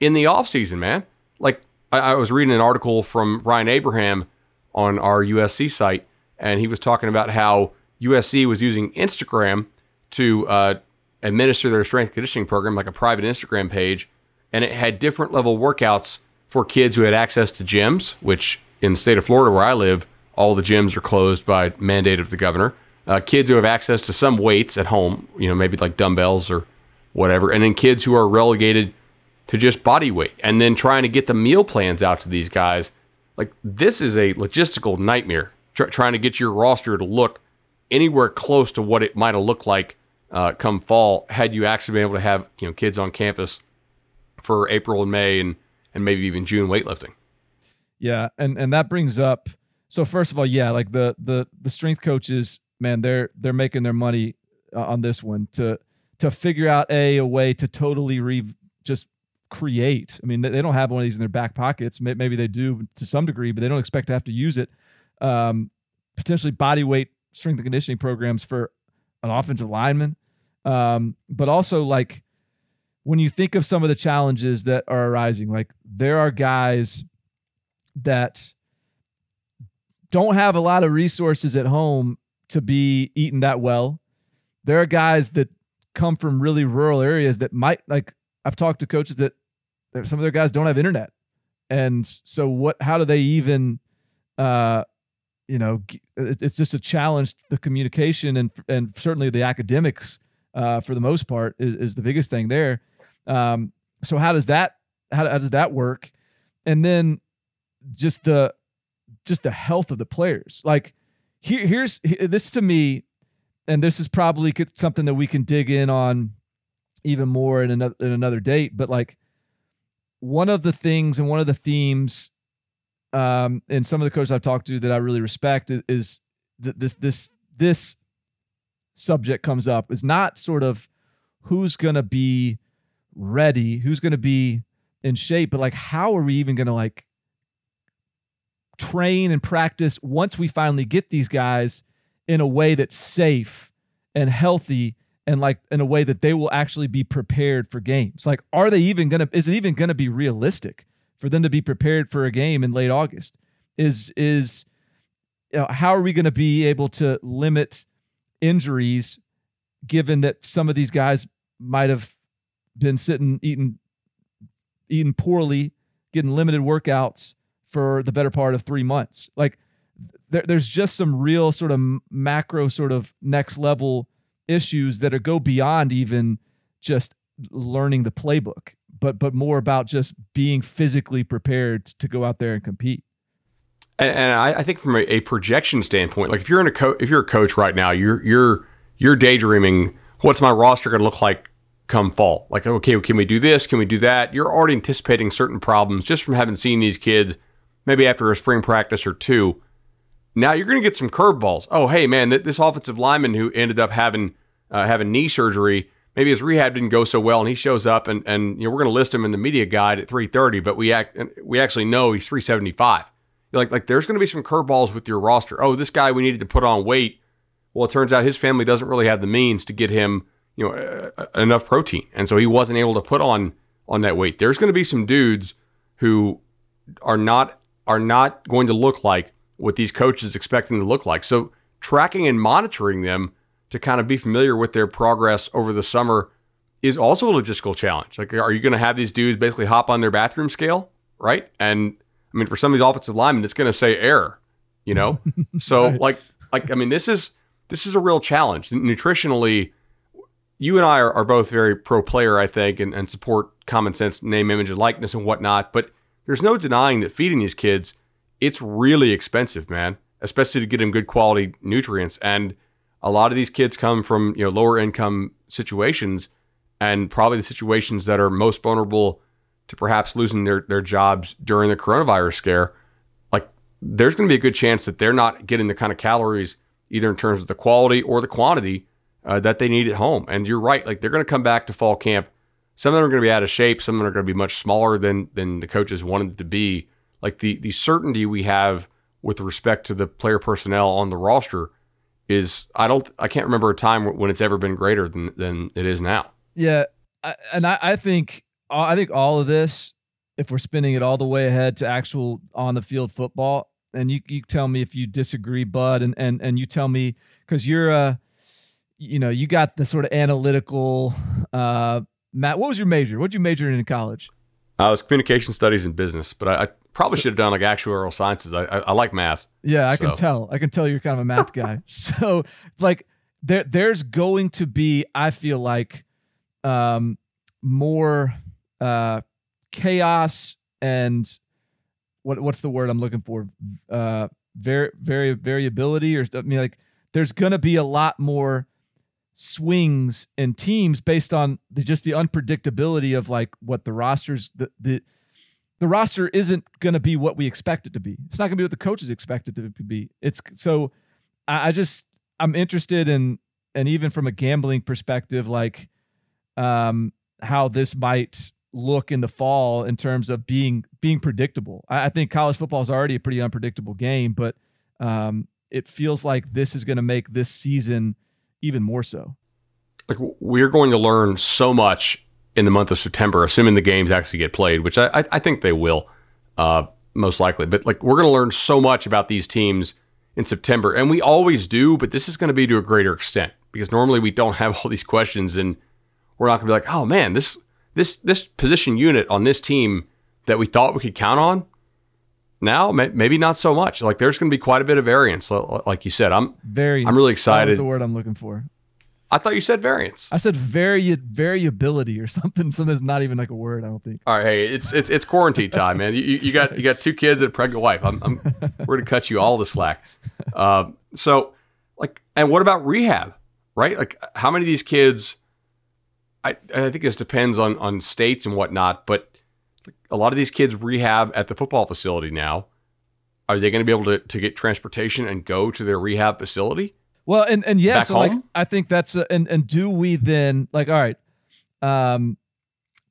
in the off season, man. Like I, I was reading an article from Ryan Abraham on our USC site, and he was talking about how USC was using Instagram to uh, administer their strength conditioning program, like a private Instagram page, and it had different level workouts for kids who had access to gyms, which in the state of Florida where I live, all the gyms are closed by mandate of the governor. Uh, kids who have access to some weights at home, you know, maybe like dumbbells or whatever, and then kids who are relegated to just body weight and then trying to get the meal plans out to these guys. Like this is a logistical nightmare. Tr- trying to get your roster to look anywhere close to what it might have looked like uh, come fall had you actually been able to have you know kids on campus for April and May and and maybe even June weightlifting. Yeah, and and that brings up so first of all, yeah, like the the the strength coaches, man, they're they're making their money uh, on this one to to figure out a a way to totally re just create. I mean, they don't have one of these in their back pockets. Maybe they do to some degree, but they don't expect to have to use it. Um, potentially body weight strength and conditioning programs for an offensive lineman, um, but also like when you think of some of the challenges that are arising, like there are guys that don't have a lot of resources at home to be eating that well. There are guys that come from really rural areas that might like I've talked to coaches that some of their guys don't have internet. And so what how do they even uh you know it's just a challenge the communication and and certainly the academics uh for the most part is, is the biggest thing there. Um so how does that how, how does that work? And then just the just the health of the players. Like here here's this to me and this is probably something that we can dig in on even more in another in another date. But like one of the things and one of the themes, um, and some of the coaches I've talked to that I really respect is, is that this this this subject comes up is not sort of who's gonna be ready, who's gonna be in shape, but like how are we even gonna like train and practice once we finally get these guys in a way that's safe and healthy and like in a way that they will actually be prepared for games. Like, are they even gonna? Is it even gonna be realistic for them to be prepared for a game in late August? Is is you know, how are we going to be able to limit injuries given that some of these guys might have been sitting eating eating poorly getting limited workouts for the better part of three months like there, there's just some real sort of macro sort of next level issues that are go beyond even just learning the playbook but but more about just being physically prepared to go out there and compete. And, and I, I, think from a, a, projection standpoint like if you're in a co- if you're a coach right now you're you're you're daydreaming what's my roster going to look like come fall? Like okay can we do this? Can we do that? You're already anticipating certain problems just from having seen these kids maybe after a spring practice or two now you're going to get some curveballs. Oh, hey man, this offensive lineman who ended up having uh, having knee surgery, maybe his rehab didn't go so well, and he shows up, and and you know we're going to list him in the media guide at 330, but we act we actually know he's 375. You're like like there's going to be some curveballs with your roster. Oh, this guy we needed to put on weight. Well, it turns out his family doesn't really have the means to get him you know uh, uh enough protein, and so he wasn't able to put on on that weight. There's going to be some dudes who are not are not going to look like what these coaches expect them to look like. So tracking and monitoring them to kind of be familiar with their progress over the summer is also a logistical challenge. Like, are you going to have these dudes basically hop on their bathroom scale, right? And I mean, for some of these offensive linemen, it's going to say error, you know. so right. like, like I mean, this is this is a real challenge nutritionally. You and I are, are both very pro player, I think, and, and support common sense, name, image, and likeness and whatnot. But there's no denying that feeding these kids it's really expensive, man, especially to get them good quality nutrients. And a lot of these kids come from you know lower income situations, and probably the situations that are most vulnerable to perhaps losing their their jobs during the coronavirus scare. Like there's going to be a good chance that they're not getting the kind of calories either in terms of the quality or the quantity uh, that they need at home. And you're right, like they're going to come back to fall camp. Some of them are going to be out of shape. Some of them are going to be much smaller than than the coaches wanted to be like the the certainty we have with respect to the player personnel on the roster is I don't I can't remember a time when it's ever been greater than than it is now. Yeah, I, and I, I think I think all of this, if we're spinning it all the way ahead to actual on the field football, and you you tell me if you disagree, Bud, and and and you tell me because you're a, you know you got the sort of analytical uh Matt. What was your major? What did you major in in college? I was communication studies and business, but I, I probably so, should have done like actuarial sciences. I, I, I like math. Yeah, I so. can tell. I can tell you're kind of a math guy. so like there there's going to be, I feel like, um, more uh, chaos and what what's the word I'm looking for? Uh, very very variability or I mean like there's gonna be a lot more swings in teams based on the, just the unpredictability of like what the rosters the the the roster isn't going to be what we expect it to be. It's not going to be what the coaches expect it to be. It's so I, just I'm interested in and even from a gambling perspective, like um, how this might look in the fall in terms of being being predictable. I, I think college football is already a pretty unpredictable game, but um, it feels like this is going to make this season even more so. Like we're going to learn so much in the month of September, assuming the games actually get played, which I, I think they will, uh, most likely. But like we're going to learn so much about these teams in September, and we always do, but this is going to be to a greater extent because normally we don't have all these questions, and we're not going to be like, oh man, this this this position unit on this team that we thought we could count on. Now, maybe not so much. Like there's going to be quite a bit of variance, like you said. I'm very. I'm really excited. the word I'm looking for. I thought you said variance. I said vari variability or something. Something that's not even like a word. I don't think. All right, hey, it's it's, it's quarantine time, man. You, you got you got two kids and a pregnant wife. I'm, I'm we're gonna cut you all the slack. Um, so, like, and what about rehab? Right? Like, how many of these kids? I I think this depends on on states and whatnot, but a lot of these kids rehab at the football facility now. Are they going to be able to to get transportation and go to their rehab facility? Well, and and yeah, Back so home? like I think that's a, and and do we then like all right, um,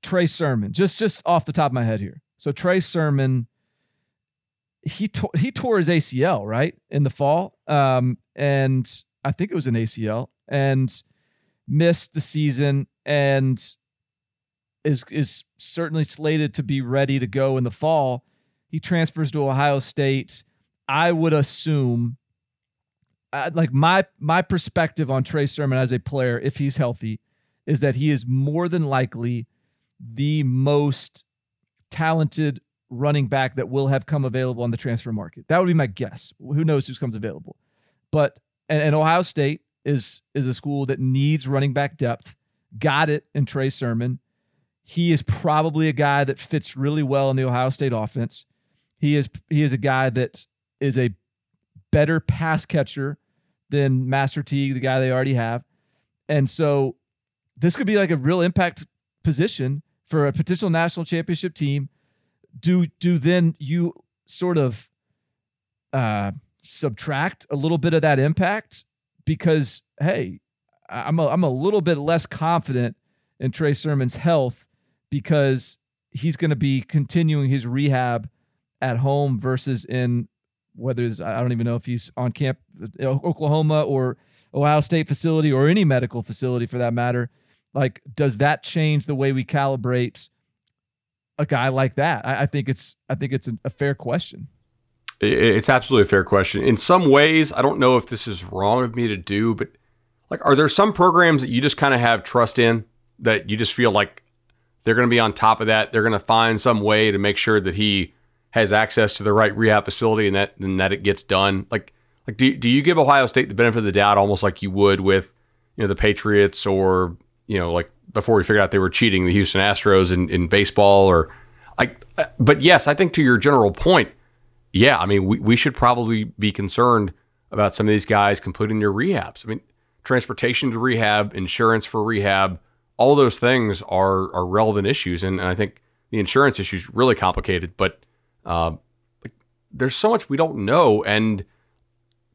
Trey Sermon just just off the top of my head here. So Trey Sermon, he tore he tore his ACL right in the fall, um, and I think it was an ACL and missed the season and is is certainly slated to be ready to go in the fall. He transfers to Ohio State. I would assume uh, like my my perspective on Trey Sermon as a player, if he's healthy, is that he is more than likely the most talented running back that will have come available on the transfer market. That would be my guess. Who knows who's comes available? But and, and Ohio State is is a school that needs running back depth. Got it in Trey Sermon. He is probably a guy that fits really well in the Ohio State offense. He is he is a guy that is a better pass catcher than Master Teague, the guy they already have. And so this could be like a real impact position for a potential national championship team. Do do then you sort of uh, subtract a little bit of that impact because hey, I'm a, I'm a little bit less confident in Trey Sermon's health because he's going to be continuing his rehab at home versus in whether it's I don't even know if he's on camp uh, Oklahoma or Ohio State facility or any medical facility for that matter. Like, does that change the way we calibrate a guy like that? I, I think it's I think it's a fair question. It's absolutely a fair question. In some ways, I don't know if this is wrong of me to do, but like, are there some programs that you just kind of have trust in that you just feel like they're going to be on top of that? They're going to find some way to make sure that he has access to the right rehab facility and that and that it gets done. Like like do do you give Ohio State the benefit of the doubt almost like you would with you know the Patriots or you know like before we figured out they were cheating the Houston Astros in, in baseball or like uh, but yes, I think to your general point, yeah, I mean we, we should probably be concerned about some of these guys completing their rehabs. I mean, transportation to rehab, insurance for rehab, all those things are are relevant issues and, and I think the insurance issue is really complicated, but Um, like, there's so much we don't know, and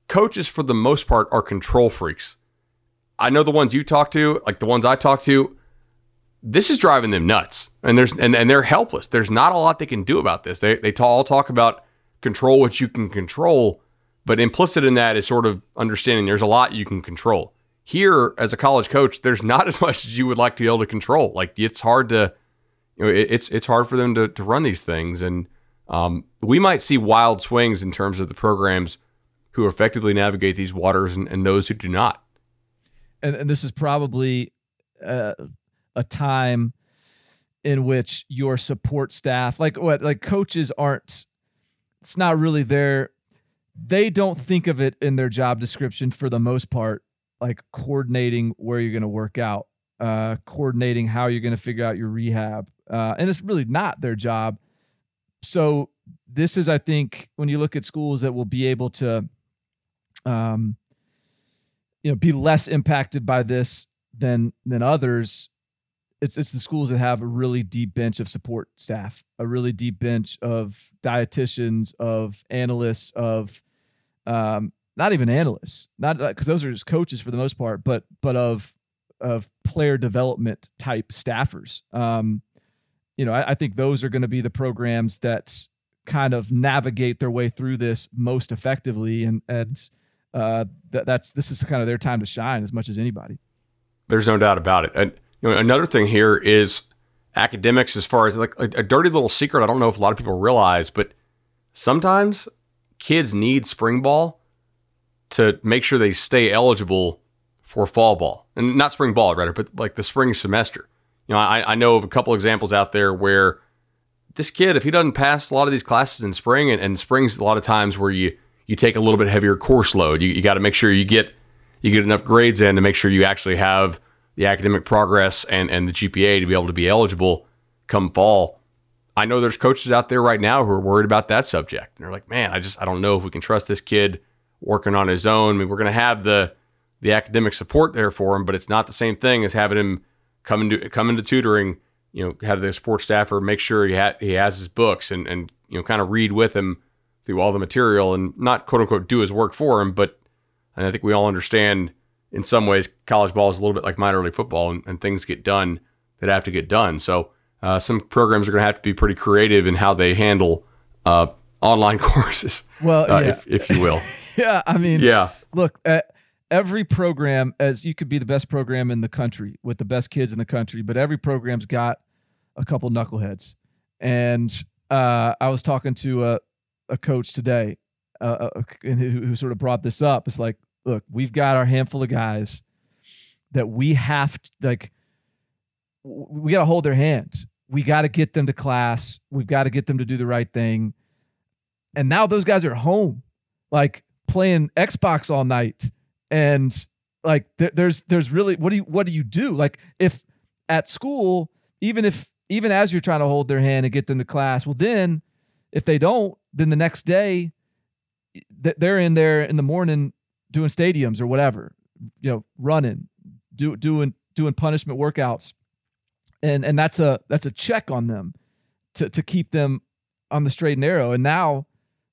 coaches for the most part are control freaks. I know the ones you talk to, like the ones I talk to, this is driving them nuts, and there's and, and they're helpless. There's not a lot they can do about this. They they all talk about control what you can control, but implicit in that is sort of understanding there's a lot you can control. Here, as a college coach, there's not as much as you would like to be able to control. Like it's hard to, you know, it, it's it's hard for them to to run these things, and um, we might see wild swings in terms of the programs who effectively navigate these waters and, and those who do not. And, and this is probably uh, a time in which your support staff, like what, like coaches aren't, it's not really their, they don't think of it in their job description for the most part, like coordinating where you're going to work out, uh, coordinating how you're going to figure out your rehab. Uh, and it's really not their job so this is, I think, when you look at schools that will be able to, um, you know, be less impacted by this than than others. It's it's the schools that have a really deep bench of support staff, a really deep bench of dietitians, of analysts, of um, not even analysts, not because those are just coaches for the most part, but but of of player development type staffers. Um, you know, I, I think those are going to be the programs that kind of navigate their way through this most effectively, and and uh, that, that's this is kind of their time to shine as much as anybody. There's no doubt about it. And you know, another thing here is academics, as far as like a, a dirty little secret. I don't know if a lot of people realize, but sometimes kids need spring ball to make sure they stay eligible for fall ball and not spring ball, rather, but like the spring semester. You know, I, I know of a couple examples out there where this kid, if he doesn't pass a lot of these classes in spring, and, and spring's a lot of times where you you take a little bit heavier course load. You, you got to make sure you get you get enough grades in to make sure you actually have the academic progress and, and the GPA to be able to be eligible come fall. I know there's coaches out there right now who are worried about that subject. And they're like, man, I just I don't know if we can trust this kid working on his own. I mean, we're going to have the the academic support there for him, but it's not the same thing as having him come into come into tutoring. You know, have the support staffer make sure he ha- he has his books and and you know kind of read with him through all the material and not quote unquote do his work for him, but and I think we all understand in some ways college ball is a little bit like minor league football and, and things get done that have to get done. So uh, some programs are going to have to be pretty creative in how they handle uh, online courses. Well, uh, yeah. if, if you will. yeah, I mean, yeah. Look, uh, every program, as you could be the best program in the country with the best kids in the country, but every program's got a couple knuckleheads. And uh, I was talking to a, a coach today uh, uh who, who sort of brought this up. It's like, look, we've got our handful of guys that we have to, like, we got to hold their hands. We got to get them to class. We've got to get them to do the right thing. And now those guys are home, like playing Xbox all night. And like, there's, there's really, what do you, what do you do? Like, if at school, even if, even as you're trying to hold their hand and get them to class, well, then if they don't, then the next day they're in there in the morning doing stadiums or whatever, you know, running, do, doing doing punishment workouts, and and that's a that's a check on them to to keep them on the straight and narrow. And now,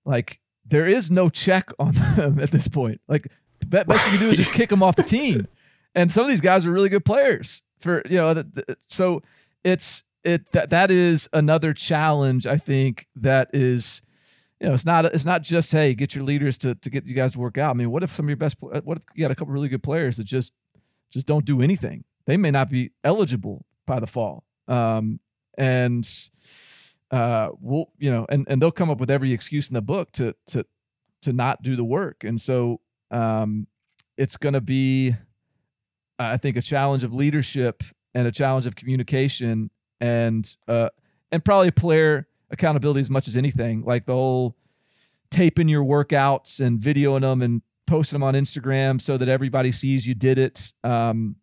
like there is no check on them at this point. Like best you can do is just kick them off the team. And some of these guys are really good players for you know. So it's it that that is another challenge I think that is you know, it's not it's not just hey, get your leaders to to get you guys to work out. I mean, what if some of your best what if you got a couple really good players that just just don't do anything? They may not be eligible by the fall. Um, and uh, we'll you know, and and they'll come up with every excuse in the book to to to not do the work. And so um, it's going to be, I think, a challenge of leadership and a challenge of communication and uh, and probably player accountability as much as anything. Like the whole taping your workouts and videoing them and posting them on Instagram so that everybody sees you did it. Um,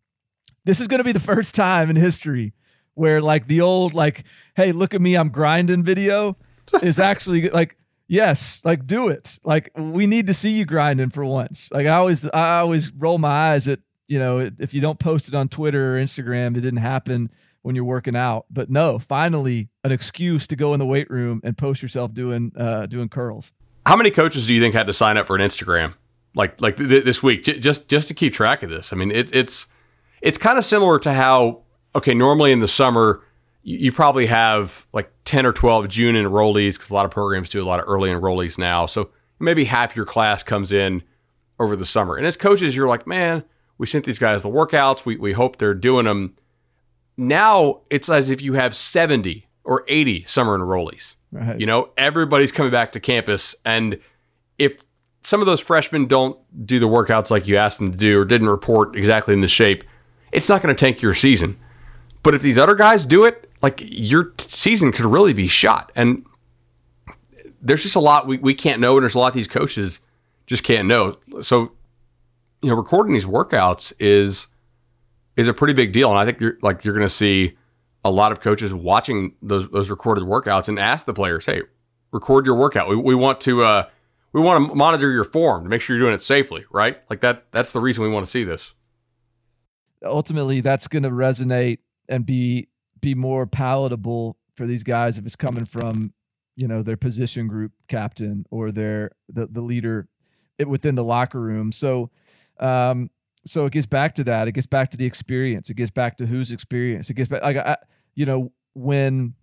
this is going to be the first time in history where like the old like, hey, look at me, I'm grinding video is actually like, yes, like do it. Like we need to see you grinding for once. Like I always, I always roll my eyes at you know if you don't post it on Twitter or Instagram, it didn't happen when you're working out. But no, finally an excuse to go in the weight room and post yourself doing uh, doing curls. How many coaches do you think had to sign up for an Instagram like like th- this week j- just just to keep track of this? I mean, it, it's it's kind of similar to how okay normally in the summer you, you probably have like ten or twelve June enrollees because a lot of programs do a lot of early enrollees now. So maybe half your class comes in over the summer, and as coaches, you're like, man, we sent these guys the workouts. We we hope they're doing them now it's as if you have 70 or 80 summer enrollees. Right. You know, everybody's coming back to campus. And if some of those freshmen don't do the workouts like you asked them to do or didn't report exactly in the shape, it's not going to tank your season. But if these other guys do it, like your season could really be shot. And there's just a lot we, we can't know. And there's a lot these coaches just can't know. So, you know, recording these workouts is is a pretty big deal. And I think you're like you're going to see a lot of coaches watching those those recorded workouts and ask the players, "Hey, record your workout. We, we want to uh, we want to monitor your form to make sure you're doing it safely, right? Like that. That's the reason we want to see this. Ultimately, that's going to resonate and be be more palatable for these guys if it's coming from you know their position group captain or their the the leader within the locker room. So um, so it gets back to that. It gets back to the experience. It gets back to whose experience. It gets back like I, you know, when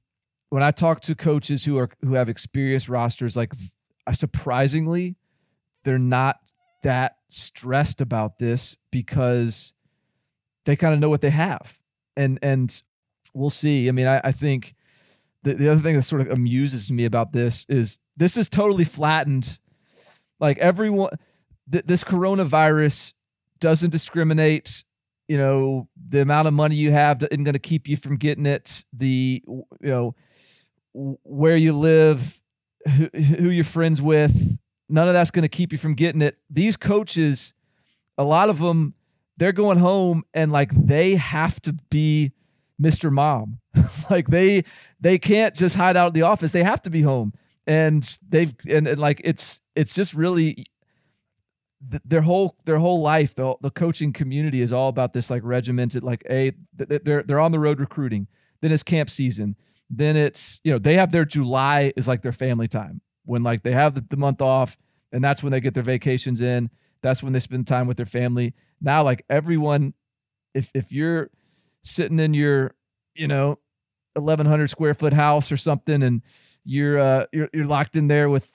when I talk to coaches who are who have experienced rosters, like surprisingly, they're not that stressed about this because they kind of know what they have, and and we'll see. I mean, I, I think the the other thing that sort of amuses me about this is this is totally flattened. Like everyone th- this coronavirus doesn't discriminate. You know, the amount of money you have isn't going to keep you from getting it. The you know where you live, who, who you're friends with, none of that's going to keep you from getting it. These coaches, a lot of them, they're going home and like they have to be Mr. Mom. like they they can't just hide out in the office. They have to be home. And they've and, and like it's it's just really their whole their whole life the, the coaching community is all about this like regimented like a they're they're on the road recruiting then it's camp season then it's you know they have their july is like their family time when like they have the, the month off and that's when they get their vacations in that's when they spend time with their family. Now like everyone if if you're sitting in your you know 1100 square foot house or something and you're uh you're, you're locked in there with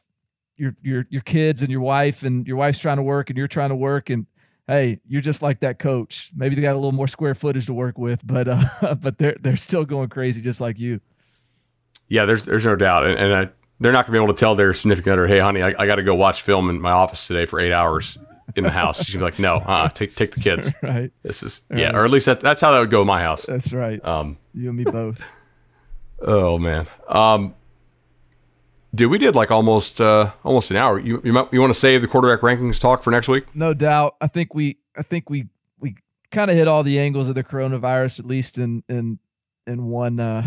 your your your kids and your wife and your wife's trying to work and you're trying to work and hey you're just like that coach. Maybe they got a little more square footage to work with but uh but they're they're still going crazy just like you. Yeah there's there's no doubt. And, and I, they're not gonna be able to tell their significant other hey honey i, I got to go watch film in my office today for eight hours in the house gonna be like no uh take take the kids right this is yeah or at least that, that's how that would go in my house that's right um you and me both oh man um Dude, we did like almost uh, almost an hour. You you, you want to save the quarterback rankings talk for next week? No doubt. I think we I think we we kind of hit all the angles of the coronavirus at least in in in one uh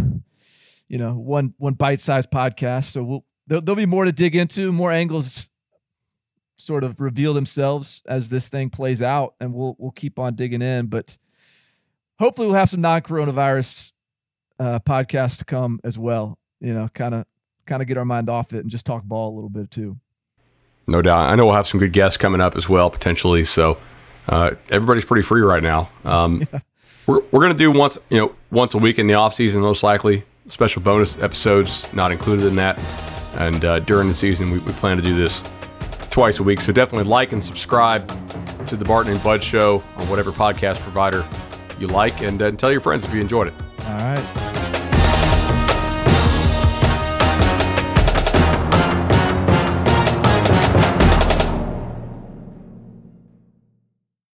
you know one one bite sized podcast. So we'll there'll, there'll be more to dig into, more angles sort of reveal themselves as this thing plays out, and we'll we'll keep on digging in. But hopefully, we'll have some non coronavirus uh, podcasts to come as well. You know, kind of kind of get our mind off it and just talk ball a little bit too. No doubt. I know we'll have some good guests coming up as well, potentially. So uh, everybody's pretty free right now. Um, yeah. We're, we're going to do once, you know, once a week in the off season, most likely. Special bonus episodes not included in that. And uh, during the season, we, we plan to do this twice a week. So definitely like and subscribe to the Barton and Bud Show on whatever podcast provider you like, and, uh, and tell your friends if you enjoyed it. All right.